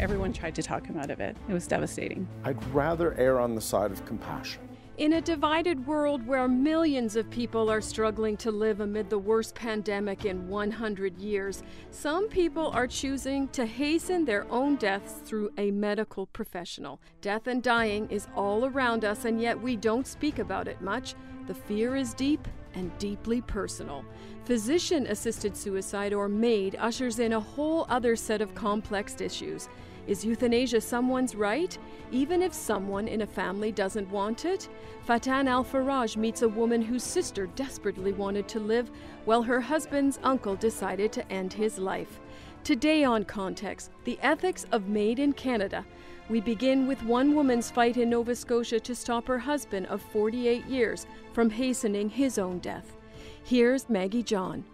everyone tried to talk him out of it. It was devastating. I'd rather err on the side of compassion. In a divided world where millions of people are struggling to live amid the worst pandemic in 100 years, some people are choosing to hasten their own deaths through a medical professional. Death and dying is all around us, and yet we don't speak about it much. The fear is deep and deeply personal. Physician assisted suicide, or MAID, ushers in a whole other set of complex issues. Is euthanasia someone's right, even if someone in a family doesn't want it? Fatin Al Faraj meets a woman whose sister desperately wanted to live, while her husband's uncle decided to end his life. Today on Context, the ethics of MAID in Canada. We begin with one woman's fight in Nova Scotia to stop her husband of 48 years from hastening his own death. Here's Maggie John.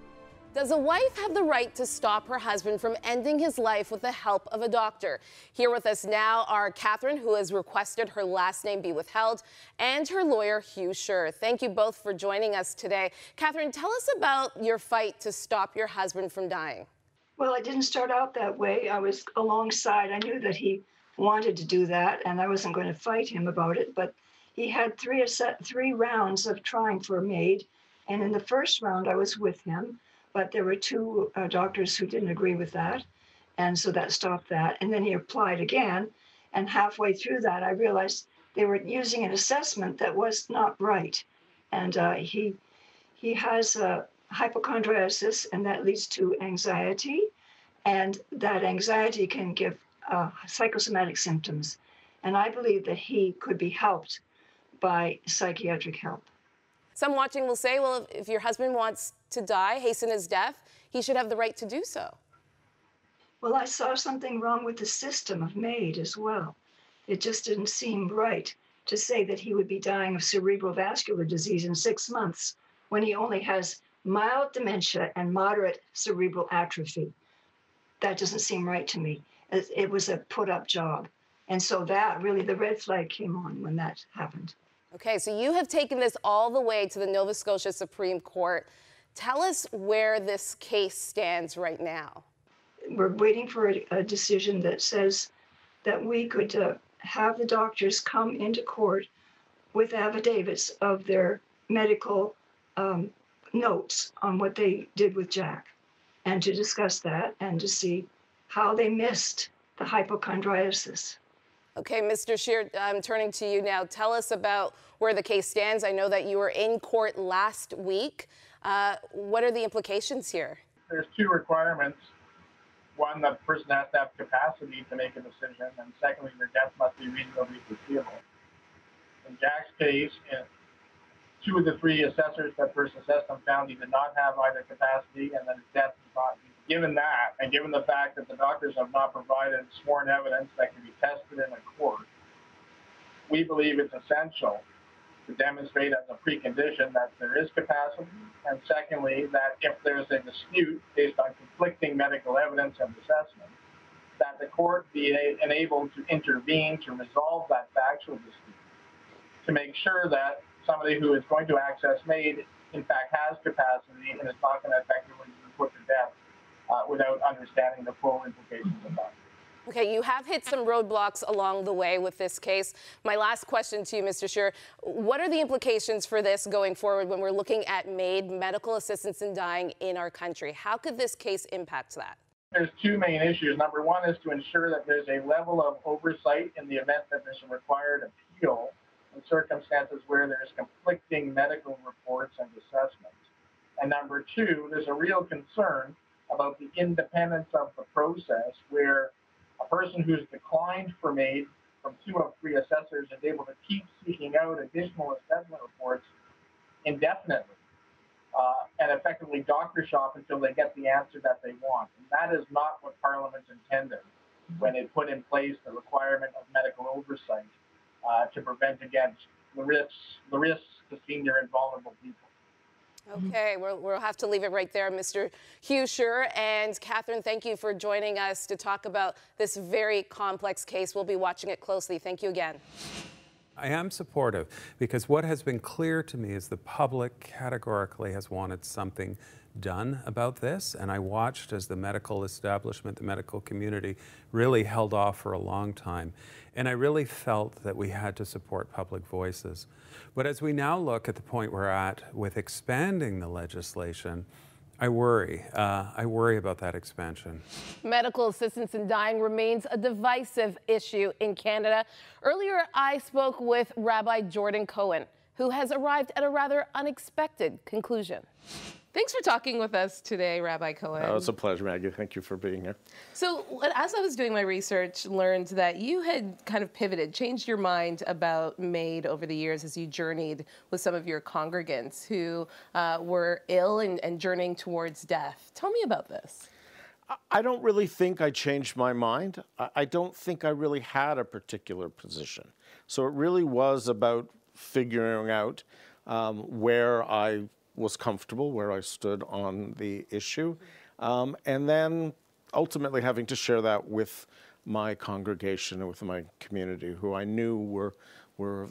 Does a wife have the right to stop her husband from ending his life with the help of a doctor? Here with us now are Catherine, who has requested her last name be withheld, and her lawyer, Hugh Scher. Thank you both for joining us today. Catherine, tell us about your fight to stop your husband from dying. Well, I didn't start out that way. I was alongside. I knew that he wanted to do that, and I wasn't going to fight him about it. But he had three three rounds of trying for a MAID, and in the first round, I was with him but there were two uh, doctors who didn't agree with that. And so that stopped that. And then he applied again. And halfway through that, I realized they were using an assessment that was not right. And uh, he, he has uh, hypochondriasis, and that leads to anxiety. And that anxiety can give uh, psychosomatic symptoms. And I believe that he could be helped by psychiatric help. Some watching will say, well, if, if your husband wants to die, hasten his death, he should have the right to do so. Well, I saw something wrong with the system of MAID as well. It just didn't seem right to say that he would be dying of cerebral vascular disease in six months when he only has mild dementia and moderate cerebral atrophy. That doesn't seem right to me. It was a put up job. And so that really, the red flag came on when that happened. Okay, so you have taken this all the way to the Nova Scotia Supreme Court. Tell us where this case stands right now. We're waiting for a, a decision that says that we could uh, have the doctors come into court with affidavits of their medical um, notes on what they did with Jack and to discuss that and to see how they missed the hypochondriasis. Okay, Mr. Scher, I'm turning to you now. Tell us about where the case stands. I know that you were in court last week. Uh, what are the implications here? There's two requirements. One, the person has to have capacity to make a decision, and secondly, their death must be reasonably foreseeable. In Jack's case, two of the three assessors that first assessed him found he did not have either capacity and that his death was not Given that, and given the fact that the doctors have not provided sworn evidence that can be tested in a court, we believe it's essential to demonstrate as a precondition that there is capacity, and secondly, that if there's a dispute based on conflicting medical evidence and assessment, that the court be enabled to intervene to resolve that factual dispute, to make sure that somebody who is going to access MAID in fact has capacity and is not going to effectively be put to death uh, without understanding the full implications of that. Okay, you have hit some roadblocks along the way with this case. My last question to you, Mr. Scher, what are the implications for this going forward when we're looking at MAID medical assistance in dying in our country? How could this case impact that? There's two main issues. Number one is to ensure that there's a level of oversight in the event that there's a required appeal in circumstances where there's conflicting medical reports and assessments. And number two, there's a real concern about the independence of the process where a person who's declined for aid from two of three assessors is able to keep seeking out additional assessment reports indefinitely uh, and effectively doctor shop until they get the answer that they want. And that is not what Parliament intended when it put in place the requirement of medical oversight uh, to prevent against the risks, the risks to senior and vulnerable people. Mm-hmm. Okay, we'll, we'll have to leave it right there, Mr. Hugh Scher. And Catherine, thank you for joining us to talk about this very complex case. We'll be watching it closely. Thank you again. I am supportive because what has been clear to me is the public categorically has wanted something done about this. And I watched as the medical establishment, the medical community really held off for a long time. And I really felt that we had to support public voices. But as we now look at the point we're at with expanding the legislation, I worry. Uh, I worry about that expansion. Medical assistance in dying remains a divisive issue in Canada. Earlier, I spoke with Rabbi Jordan Cohen, who has arrived at a rather unexpected conclusion. Thanks for talking with us today, Rabbi Cohen. Oh, it's a pleasure, Maggie. Thank you for being here. So, as I was doing my research, learned that you had kind of pivoted, changed your mind about MAID over the years as you journeyed with some of your congregants who uh, were ill and, and journeying towards death. Tell me about this. I don't really think I changed my mind. I don't think I really had a particular position. So it really was about figuring out um, where I was comfortable where I stood on the issue, um, and then ultimately having to share that with my congregation and with my community, who I knew were were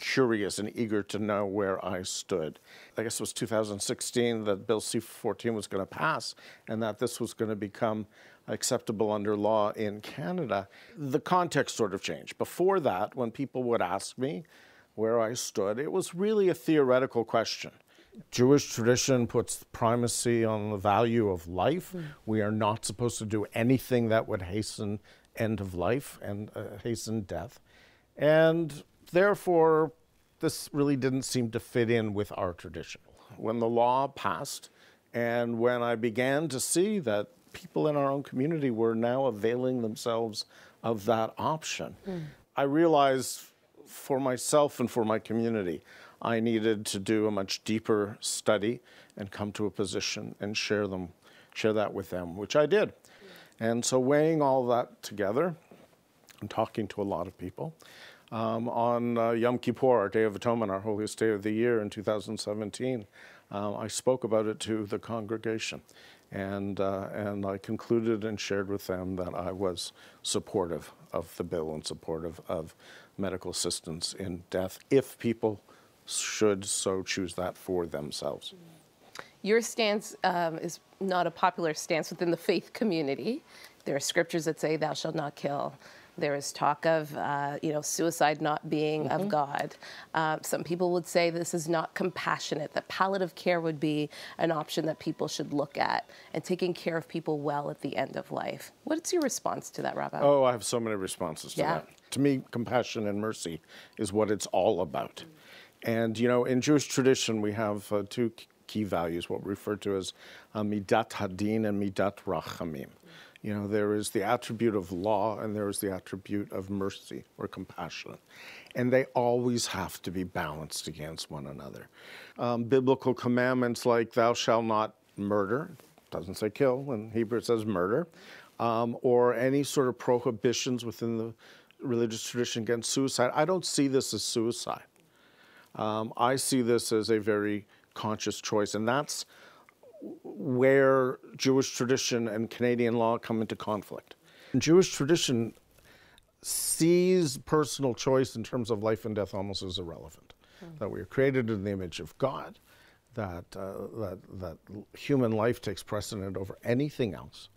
curious and eager to know where I stood. I guess it was 2016 that Bill C-14 was going to pass, and that this was going to become acceptable under law in Canada. The context sort of changed. Before that, when people would ask me where I stood, it was really a theoretical question. Jewish tradition puts primacy on the value of life. Mm. We are not supposed to do anything that would hasten end of life and uh, hasten death. And therefore, this really didn't seem to fit in with our tradition. When the law passed, and when I began to see that people in our own community were now availing themselves of that option, mm. I realized for myself and for my community I needed to do a much deeper study and come to a position and share them, share that with them, which I did. And so weighing all that together and talking to a lot of people, um, on uh, Yom Kippur, our Day of Atonement, our holiest day of the year in 2017, uh, I spoke about it to the congregation. And, uh, and I concluded and shared with them that I was supportive of the bill and supportive of medical assistance in death if people should so choose that for themselves. Your stance um, is not a popular stance within the faith community. There are scriptures that say, "Thou shalt not kill." There is talk of, uh, you know, suicide not being mm-hmm. of God. Uh, some people would say this is not compassionate. That palliative care would be an option that people should look at, and taking care of people well at the end of life. What's your response to that, Rabbi? Oh, I have so many responses to yeah. that. To me, compassion and mercy is what it's all about. Mm-hmm. And, you know, in Jewish tradition, we have uh, two key values, what we refer to as uh, midat hadin and midat rachamim. You know, there is the attribute of law and there is the attribute of mercy or compassion. And they always have to be balanced against one another. Um, biblical commandments like thou shalt not murder, doesn't say kill, in Hebrew it says murder, um, or any sort of prohibitions within the religious tradition against suicide. I don't see this as suicide. Um, I see this as a very conscious choice, and that's where Jewish tradition and Canadian law come into conflict. Jewish tradition sees personal choice in terms of life and death almost as irrelevant. Mm. That we are created in the image of God, that, uh, that, that human life takes precedent over anything else.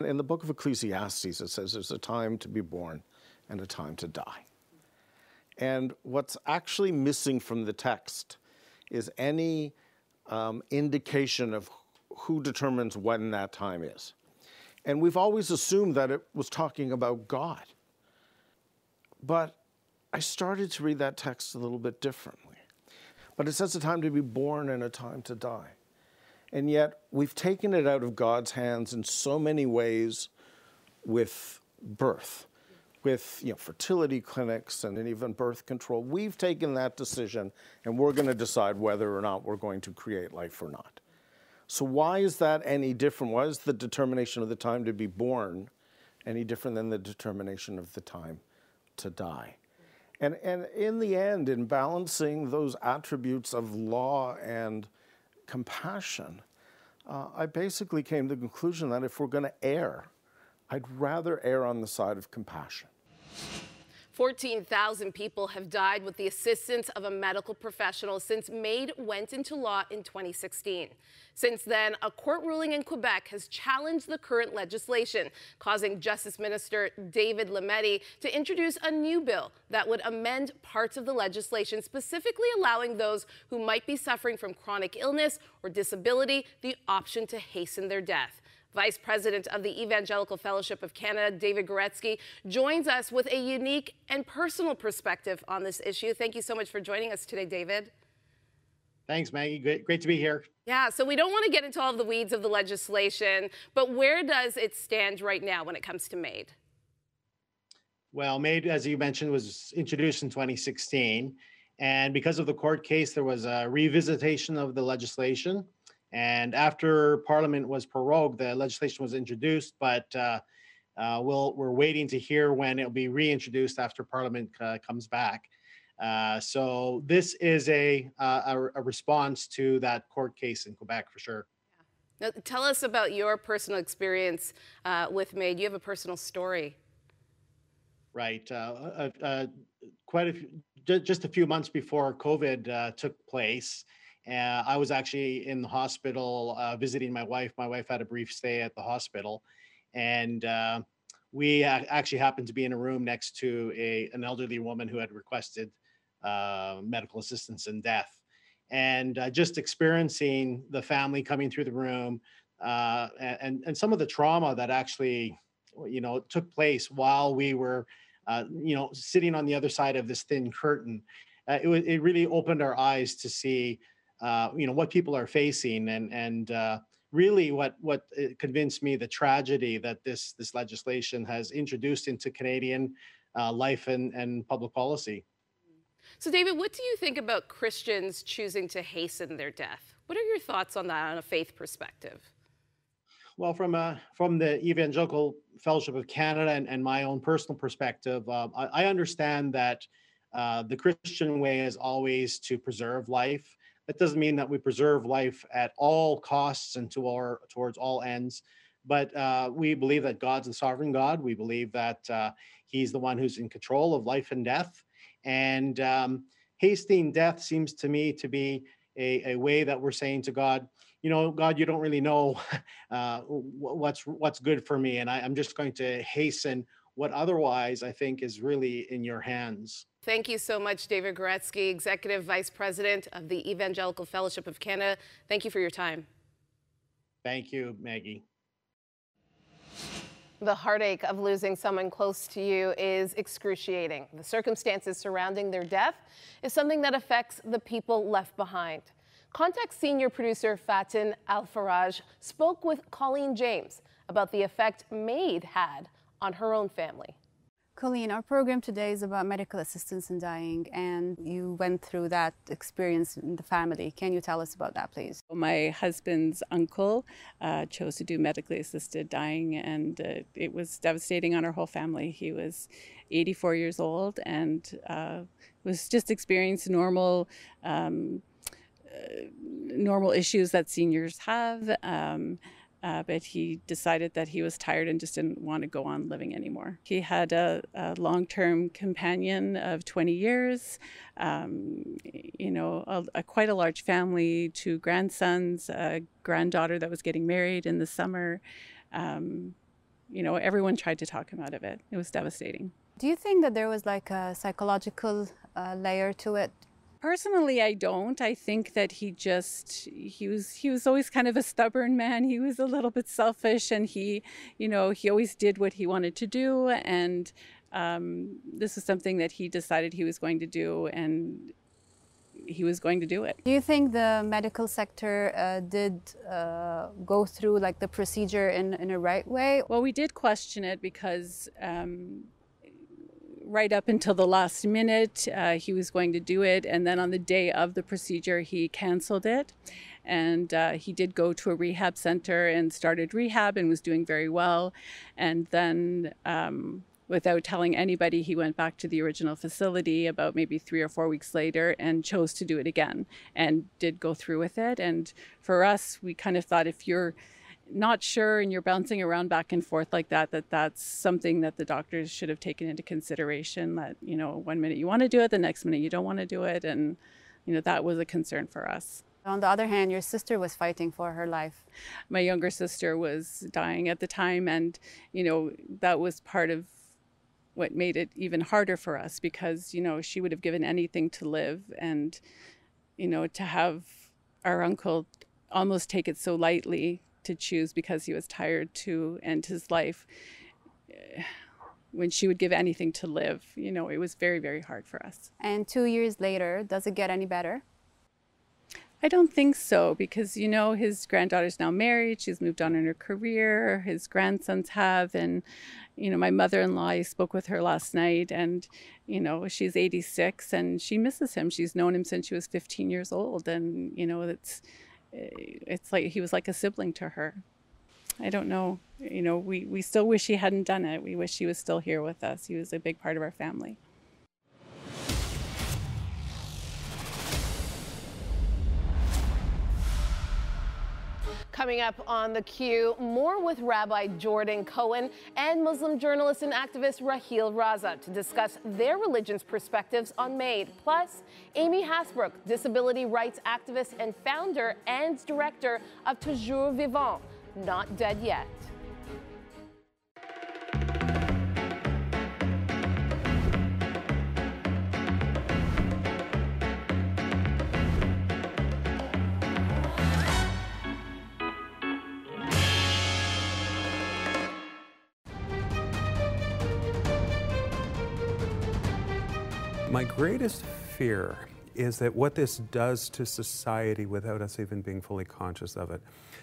In the book of Ecclesiastes, it says there's a time to be born and a time to die. And what's actually missing from the text is any um, indication of who determines when that time is. And we've always assumed that it was talking about God. But I started to read that text a little bit differently. But it says a time to be born and a time to die. And yet we've taken it out of God's hands in so many ways with birth with you know, fertility clinics and even birth control. We've taken that decision and we're going to decide whether or not we're going to create life or not. So, why is that any different? Why is the determination of the time to be born any different than the determination of the time to die? And, and in the end, in balancing those attributes of law and compassion, uh, I basically came to the conclusion that if we're going to err, I'd rather err on the side of compassion. 14,000 people have died with the assistance of a medical professional since MAID went into law in 2016. Since then, a court ruling in Quebec has challenged the current legislation, causing Justice Minister David Lametti to introduce a new bill that would amend parts of the legislation, specifically allowing those who might be suffering from chronic illness or disability the option to hasten their death. Vice President of the Evangelical Fellowship of Canada, David Guretzki, joins us with a unique and personal perspective on this issue. Thank you so much for joining us today, David. Thanks, Maggie. Great, great to be here. Yeah, so we don't want to get into all of the weeds of the legislation, but where does it stand right now when it comes to MAID? Well, MAID, as you mentioned, was introduced in 2016. And because of the court case, there was a revisitation of the legislation. And after Parliament was prorogued, the legislation was introduced, but uh, uh, we'll, we're waiting to hear when it'll be reintroduced after Parliament uh, comes back. Uh, so this is a, uh, a, a response to that court case in Quebec for sure. Now, tell us about your personal experience uh, with MAID. You have a personal story. Right. quite a few, just a few months before COVID took place, I was actually in the hospital uh, visiting my wife. My wife had a brief stay at the hospital, and uh, we actually happened to be in a room next to a an elderly woman who had requested uh, medical assistance in death, and uh, just experiencing the family coming through the room, uh, and and some of the trauma that actually, you know, took place while we were, you know, sitting on the other side of this thin curtain. it, it really opened our eyes to see uh, you know what people are facing and and uh, really what what uh, convinced me the tragedy that this this legislation has introduced into Canadian uh, life and and public policy. So, David, what do you think about Christians choosing to hasten their death? What are your thoughts on that on a faith perspective? Well, from a, uh, from the Evangelical Fellowship of Canada and, and my own personal perspective, uh, I, I, understand that uh, the Christian way is always to preserve life that doesn't mean that we preserve life at all costs and to our, towards all ends. But uh, we believe that God's a sovereign God. We believe that uh, He's the one who's in control of life and death. And um, hasting death seems to me to be a, a, way that we're saying to God, you know, God, you don't really know uh, what's what's good for me, and I, I'm just going to hasten what otherwise I think is really in your hands. Thank you so much, David Guretzki, Executive Vice President of the Evangelical Fellowship of Canada. Thank you for your time. Thank you, Maggie. The heartache of losing someone close to you is excruciating. The circumstances surrounding their death is something that affects the people left behind. Context senior producer Fatin Al Faraj spoke with Colleen James about the effect MAID had on her own family. Colleen, our program today is about medical assistance in dying, and you went through that experience in the family. Can you tell us about that, please? My husband's uncle uh, chose to do medically assisted dying, and uh, it was devastating on our whole family. He was 84 years old and uh, was just experiencing normal. Um, uh, normal issues that seniors have. Um, uh, but he decided that he was tired and just didn't want to go on living anymore. He had a, a long term companion of 20 years, um, you know, a, a, quite a large family, two grandsons, a granddaughter that was getting married in the summer. Um, you know, everyone tried to talk him out of it. It was devastating. Do you think that there was like a psychological uh, layer to it Personally, I don't. I think that he just he was he was always kind of a stubborn man. He was a little bit selfish, and he, you know, he always did what he wanted to do, and um, this is something that he decided he was going to do, and he was going to do it. Do you think the medical sector uh, did uh, go through like the procedure in, in a right way? Well, we did question it because um, right up until the last minute. Uh, he was going to do it. And then on the day of the procedure, he canceled it. And uh, he did go to a rehab center and started rehab and was doing very well. And then, um, without telling anybody, he went back to the original facility about maybe three or four weeks later and chose to do it again and did go through with it. And for us, we kind of thought if you're not sure and you're bouncing around back and forth like that that that's something that the doctors should have taken into consideration that you know one minute you want to do it the next minute you don't want to do it and you know that was a concern for us. On the other hand your sister was fighting for her life. My younger sister was dying at the time and you know that was part of what made it even harder for us because you know she would have given anything to live and you know to have our uncle almost take it so lightly to choose because he was tired to end his life eh, when she would give anything to live. You know, it was very, very hard for us. And two years later, does it get any better? I don't think so because, you know, his granddaughter's now married. She's moved on in her career. His grandsons have. And, you know, my mother in law, I spoke with her last night and, you know, she's 86 and she misses him. She's known him since she was 15 years old. And, you know, it's, Eh, it's like he was like a sibling to her. I don't know. You know, we, we still wish he hadn't done it. We wish he was still here with us. He was a big part of our family. Coming up on the Q, more with Rabbi Jordan Cohen and Muslim journalist and activist Raheel Raza to discuss their religion's perspectives on MAID. Plus, Amy Hasbrouck, disability rights activist and founder and director of Toujours Vivant, not dead yet. My greatest fear is that what this does to society without us even being fully conscious of it,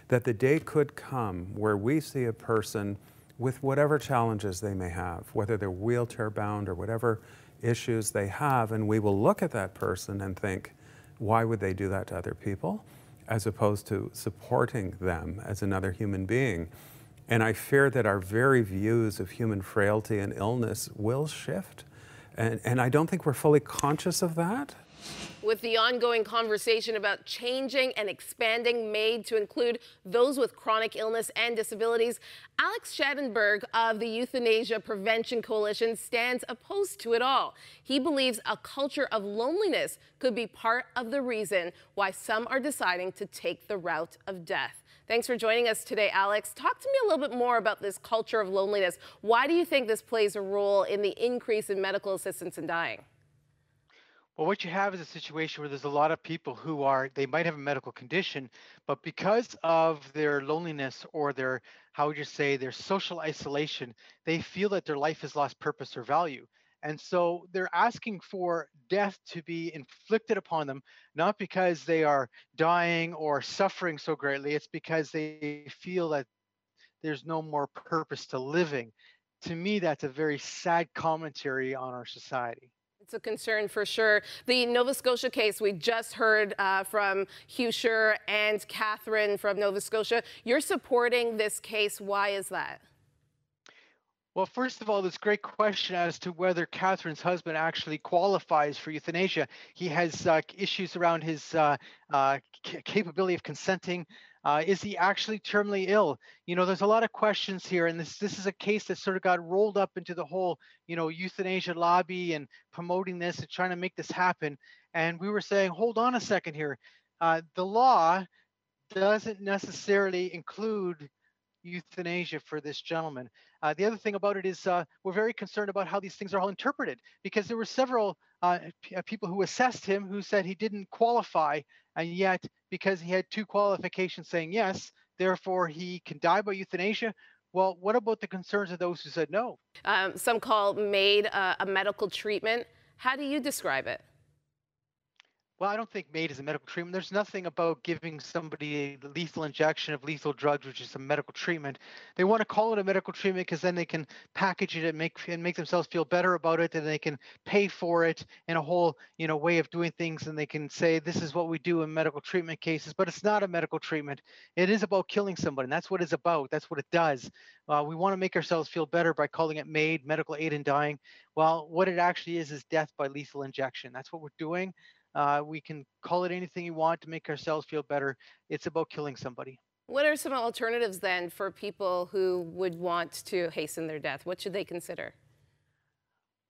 that the day could come where we see a person with whatever challenges they may have, whether they're wheelchair bound or whatever issues they have, and we will look at that person and think, why would they do that to other people? As opposed to supporting them as another human being. And I fear that our very views of human frailty and illness will shift and, and I don't think we're fully conscious of that. With the ongoing conversation about changing and expanding MAID to include those with chronic illness and disabilities, Alex Schadenberg of the Euthanasia Prevention Coalition stands opposed to it all. He believes a culture of loneliness could be part of the reason why some are deciding to take the route of death. Thanks for joining us today, Alex. Talk to me a little bit more about this culture of loneliness. Why do you think this plays a role in the increase in medical assistance in dying? Well, what you have is a situation where there's a lot of people who are, they might have a medical condition, but because of their loneliness or their, how would you say, their social isolation, they feel that their life has lost purpose or value. And so they're asking for death to be inflicted upon them, not because they are dying or suffering so greatly, it's because they feel that there's no more purpose to living. To me, that's a very sad commentary on our society. It's a concern for sure. The Nova Scotia case, we just heard uh, from Hugh and Catherine from Nova Scotia. You're supporting this case. Why is that? Well, first of all, this great question as to whether Catherine's husband actually qualifies for euthanasia. He has uh, issues around his uh, uh, capability of consenting. Uh, is he actually terminally ill? You know, there's a lot of questions here, and this this is a case that sort of got rolled up into the whole, you know, euthanasia lobby and promoting this and trying to make this happen. And we were saying, hold on a second here. Uh, the law doesn't necessarily include euthanasia for this gentleman. Uh, the other thing about it is uh, we're very concerned about how these things are all interpreted because there were several uh, p- uh, people who assessed him who said he didn't qualify, and yet because he had two qualifications saying yes, therefore he can die by euthanasia. Well, what about the concerns of those who said no? Um, some call MAID a medical treatment. How do you describe it? Well, I don't think MAID is a medical treatment. There's nothing about giving somebody a lethal injection of lethal drugs, which is a medical treatment. They want to call it a medical treatment because then they can package it and make and make themselves feel better about it, and they can pay for it in a whole you know way of doing things, and they can say this is what we do in medical treatment cases. But it's not a medical treatment. It is about killing somebody, and that's what it's about. That's what it does. Uh, we want to make ourselves feel better by calling it MAID, medical aid in dying. Well, what it actually is is death by lethal injection. That's what we're doing. Uh, we can call it anything you want to make ourselves feel better. It's about killing somebody. What are some alternatives then for people who would want to hasten their death? What should they consider?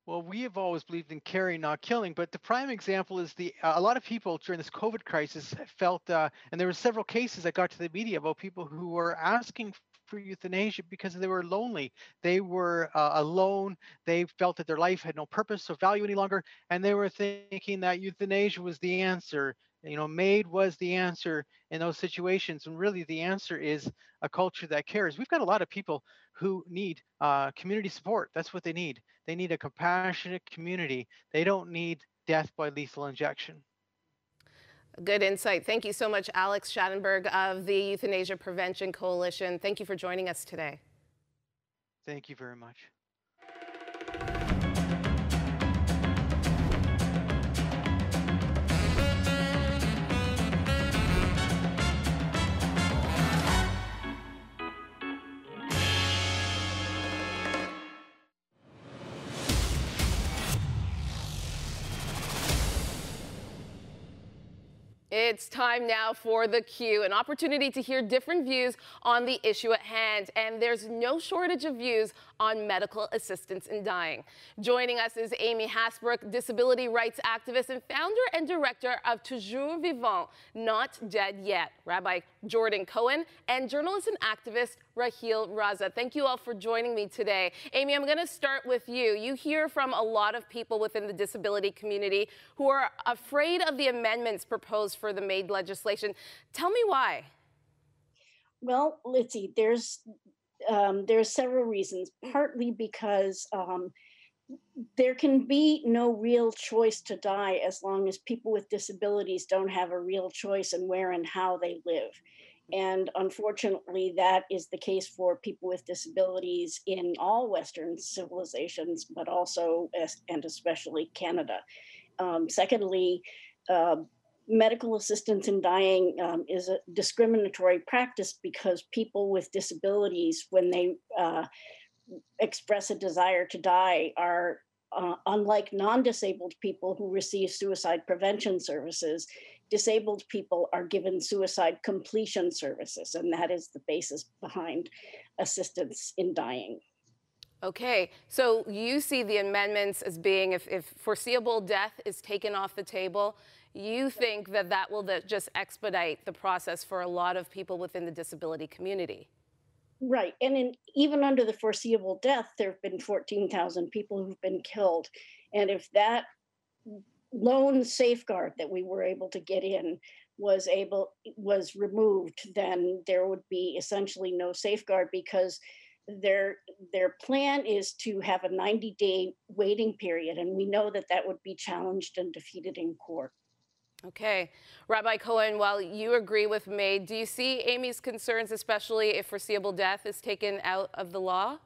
Well, we have always believed in caring, not killing. But the prime example is the uh, a lot of people during this COVID crisis felt, uh, and there were several cases that got to the media about people who were asking for euthanasia because they were lonely. They were uh, alone. They felt that their life had no purpose or value any longer, and they were thinking that euthanasia was the answer. You know, MAID was the answer in those situations, and really the answer is a culture that cares. We've got a lot of people who need uh, community support. That's what they need. They need a compassionate community. They don't need death by lethal injection. Good insight. Thank you so much, Alex Schadenberg of the Euthanasia Prevention Coalition. Thank you for joining us today. Thank you very much. It's time now for the Q, an opportunity to hear different views on the issue at hand. And there's no shortage of views on medical assistance in dying. Joining us is Amy Hasbrouck, disability rights activist and founder and director of Toujours Vivant, Not Dead Yet, Rabbi Jordan Cohen, and journalist and activist Raheel Raza. Thank you all for joining me today. Amy, I'm going to start with you. You hear from a lot of people within the disability community who are afraid of the amendments proposed for the MAID legislation. Tell me why. Well, see. There's um, are several reasons. Partly because um, there can be no real choice to die as long as people with disabilities don't have a real choice in where and how they live. And unfortunately, that is the case for people with disabilities in all Western civilizations, but also and especially Canada. Um, secondly, uh, medical assistance in dying um, is a discriminatory practice because people with disabilities, when they uh, express a desire to die, are uh, unlike non disabled people who receive suicide prevention services, disabled people are given suicide completion services, and that is the basis behind assistance in dying. Okay, so you see the amendments as being if, if foreseeable death is taken off the table, you think that that will just expedite the process for a lot of people within the disability community. Right. And in, even under the foreseeable death, there have been 14,000 people who've been killed. And if that lone safeguard that we were able to get in was able was removed, then there would be essentially no safeguard because their their plan is to have a 90 day waiting period and we know that that would be challenged and defeated in court Okay. Rabbi Cohen, while you agree with MAID, do you see Amy's concerns, especially if foreseeable death is taken out of the law?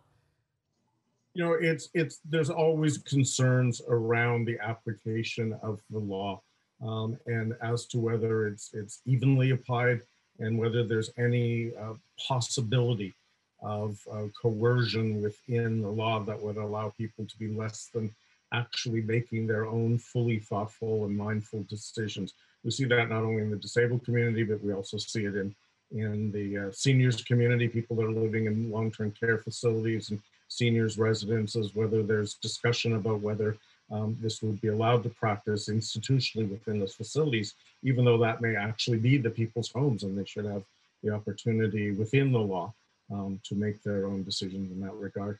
You know, it's it's there's always concerns around the application of the law, um, and as to whether it's it's evenly applied and whether there's any uh, possibility of uh, coercion within the law that would allow people to be less than actually making their own fully thoughtful and mindful decisions. We see that not only in the disabled community, but we also see it in, in the uh, seniors community, people that are living in long-term care facilities and seniors residences, whether there's discussion about whether um, this would be allowed to practice institutionally within those facilities, even though that may actually be the people's homes and they should have the opportunity within the law um, to make their own decisions in that regard.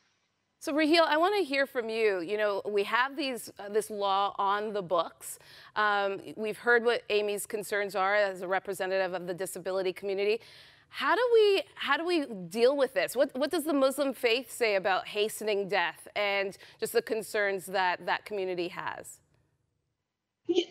So Raheel, I want to hear from you. You know, we have these uh, this law on the books. Um, we've heard what Amy's concerns are as a representative of the disability community. How do we how do we deal with this? What what does the Muslim faith say about hastening death and just the concerns that that community has?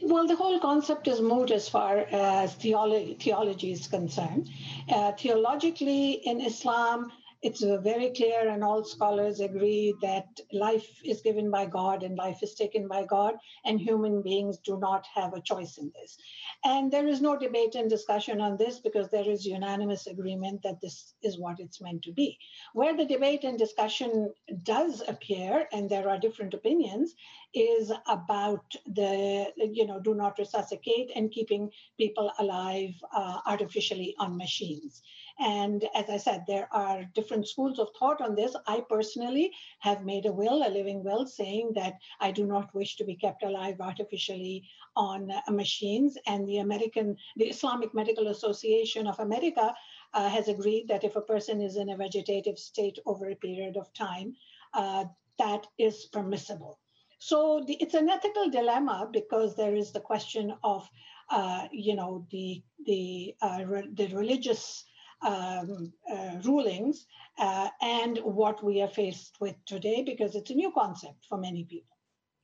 Well, the whole concept is moot as far as theology, theology is concerned. Uh, theologically, in Islam, it's very clear, and all scholars agree that life is given by God and life is taken by God, and human beings do not have a choice in this. And there is no debate and discussion on this because there is unanimous agreement that this is what it's meant to be. Where the debate and discussion does appear, and there are different opinions, is about the, you know, do not resuscitate and keeping people alive uh, artificially on machines. And as I said, there are different schools of thought on this. I personally have made a will, a living will, saying that I do not wish to be kept alive artificially on uh, machines. And the American, the Islamic Medical Association of America uh, has agreed that if a person is in a vegetative state over a period of time, uh, that is permissible. So the, it's an ethical dilemma because there is the question of, uh, you know, the the uh, re- the religious um, uh, rulings uh, and what we are faced with today because it's a new concept for many people.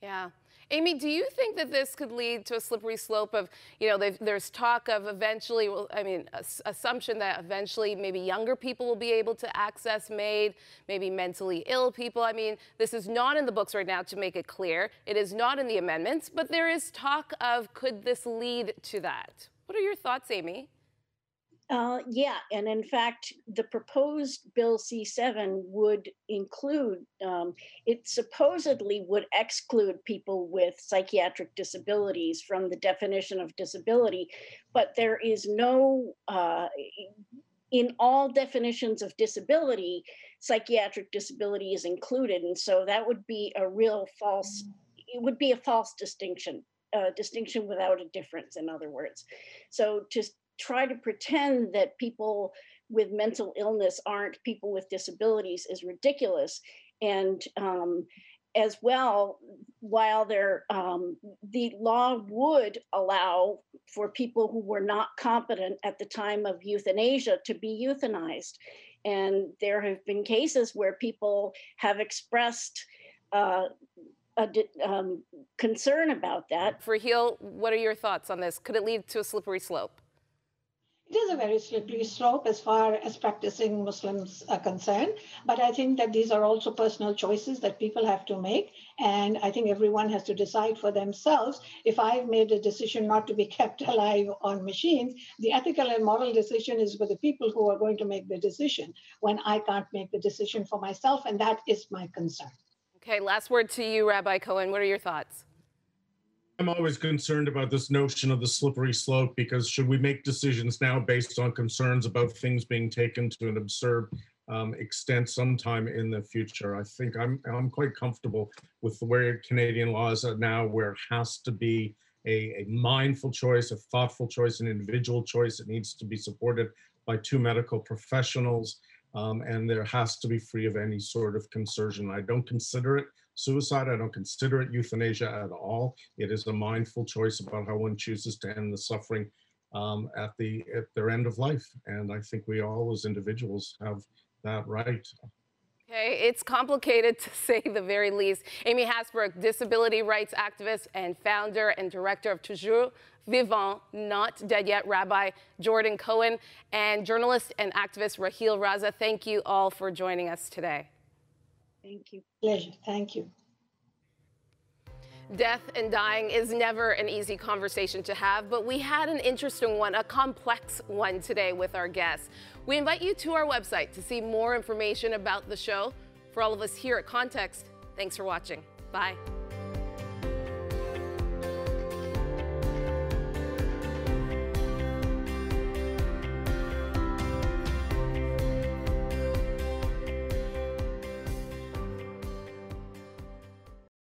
Yeah. Amy, do you think that this could lead to a slippery slope of, you know, there's talk of eventually, I mean, assumption that eventually maybe younger people will be able to access MAID, maybe mentally ill people. I mean, this is not in the books right now to make it clear. It is not in the amendments, but there is talk of could this lead to that? What are your thoughts, Amy? Uh, yeah, and in fact, the proposed Bill C7 would include, um, it supposedly would exclude people with psychiatric disabilities from the definition of disability, but there is no, uh, in all definitions of disability, psychiatric disability is included. And so that would be a real false, it would be a false distinction. A distinction without a difference, in other words. So to try to pretend that people with mental illness aren't people with disabilities is ridiculous. And um, as well, while there, um, the law would allow for people who were not competent at the time of euthanasia to be euthanized. And there have been cases where people have expressed uh, a um, concern about that. Raheel, what are your thoughts on this? Could it lead to a slippery slope? It is a very slippery slope as far as practicing Muslims are concerned. But I think that these are also personal choices that people have to make. And I think everyone has to decide for themselves. If I've made a decision not to be kept alive on machines, the ethical and moral decision is for the people who are going to make the decision when I can't make the decision for myself. And that is my concern. Okay, last word to you, Rabbi Cohen. What are your thoughts? I'm always concerned about this notion of the slippery slope because should we make decisions now based on concerns about things being taken to an absurd um, extent sometime in the future? I think I'm I'm quite comfortable with the way Canadian laws are now, where it has to be a, a mindful choice, a thoughtful choice, an individual choice. It needs to be supported by two medical professionals, um, and there has to be free of any sort of concersion. I don't consider it suicide. I don't consider it euthanasia at all. It is a mindful choice about how one chooses to end the suffering um, at the at their end of life. And I think we all, as individuals, have that right. Okay, it's complicated to say the very least. Amy Hasbrouck, disability rights activist and founder and director of Toujours Vivant, Not Dead Yet, Rabbi Jordan Cohen, and journalist and activist Raheel Raza. Thank you all for joining us today. Thank you. Pleasure. Thank you. Death and dying is never an easy conversation to have, but we had an interesting one, a complex one today with our guests. We invite you to our website to see more information about the show. For all of us here at Context, thanks for watching. Bye.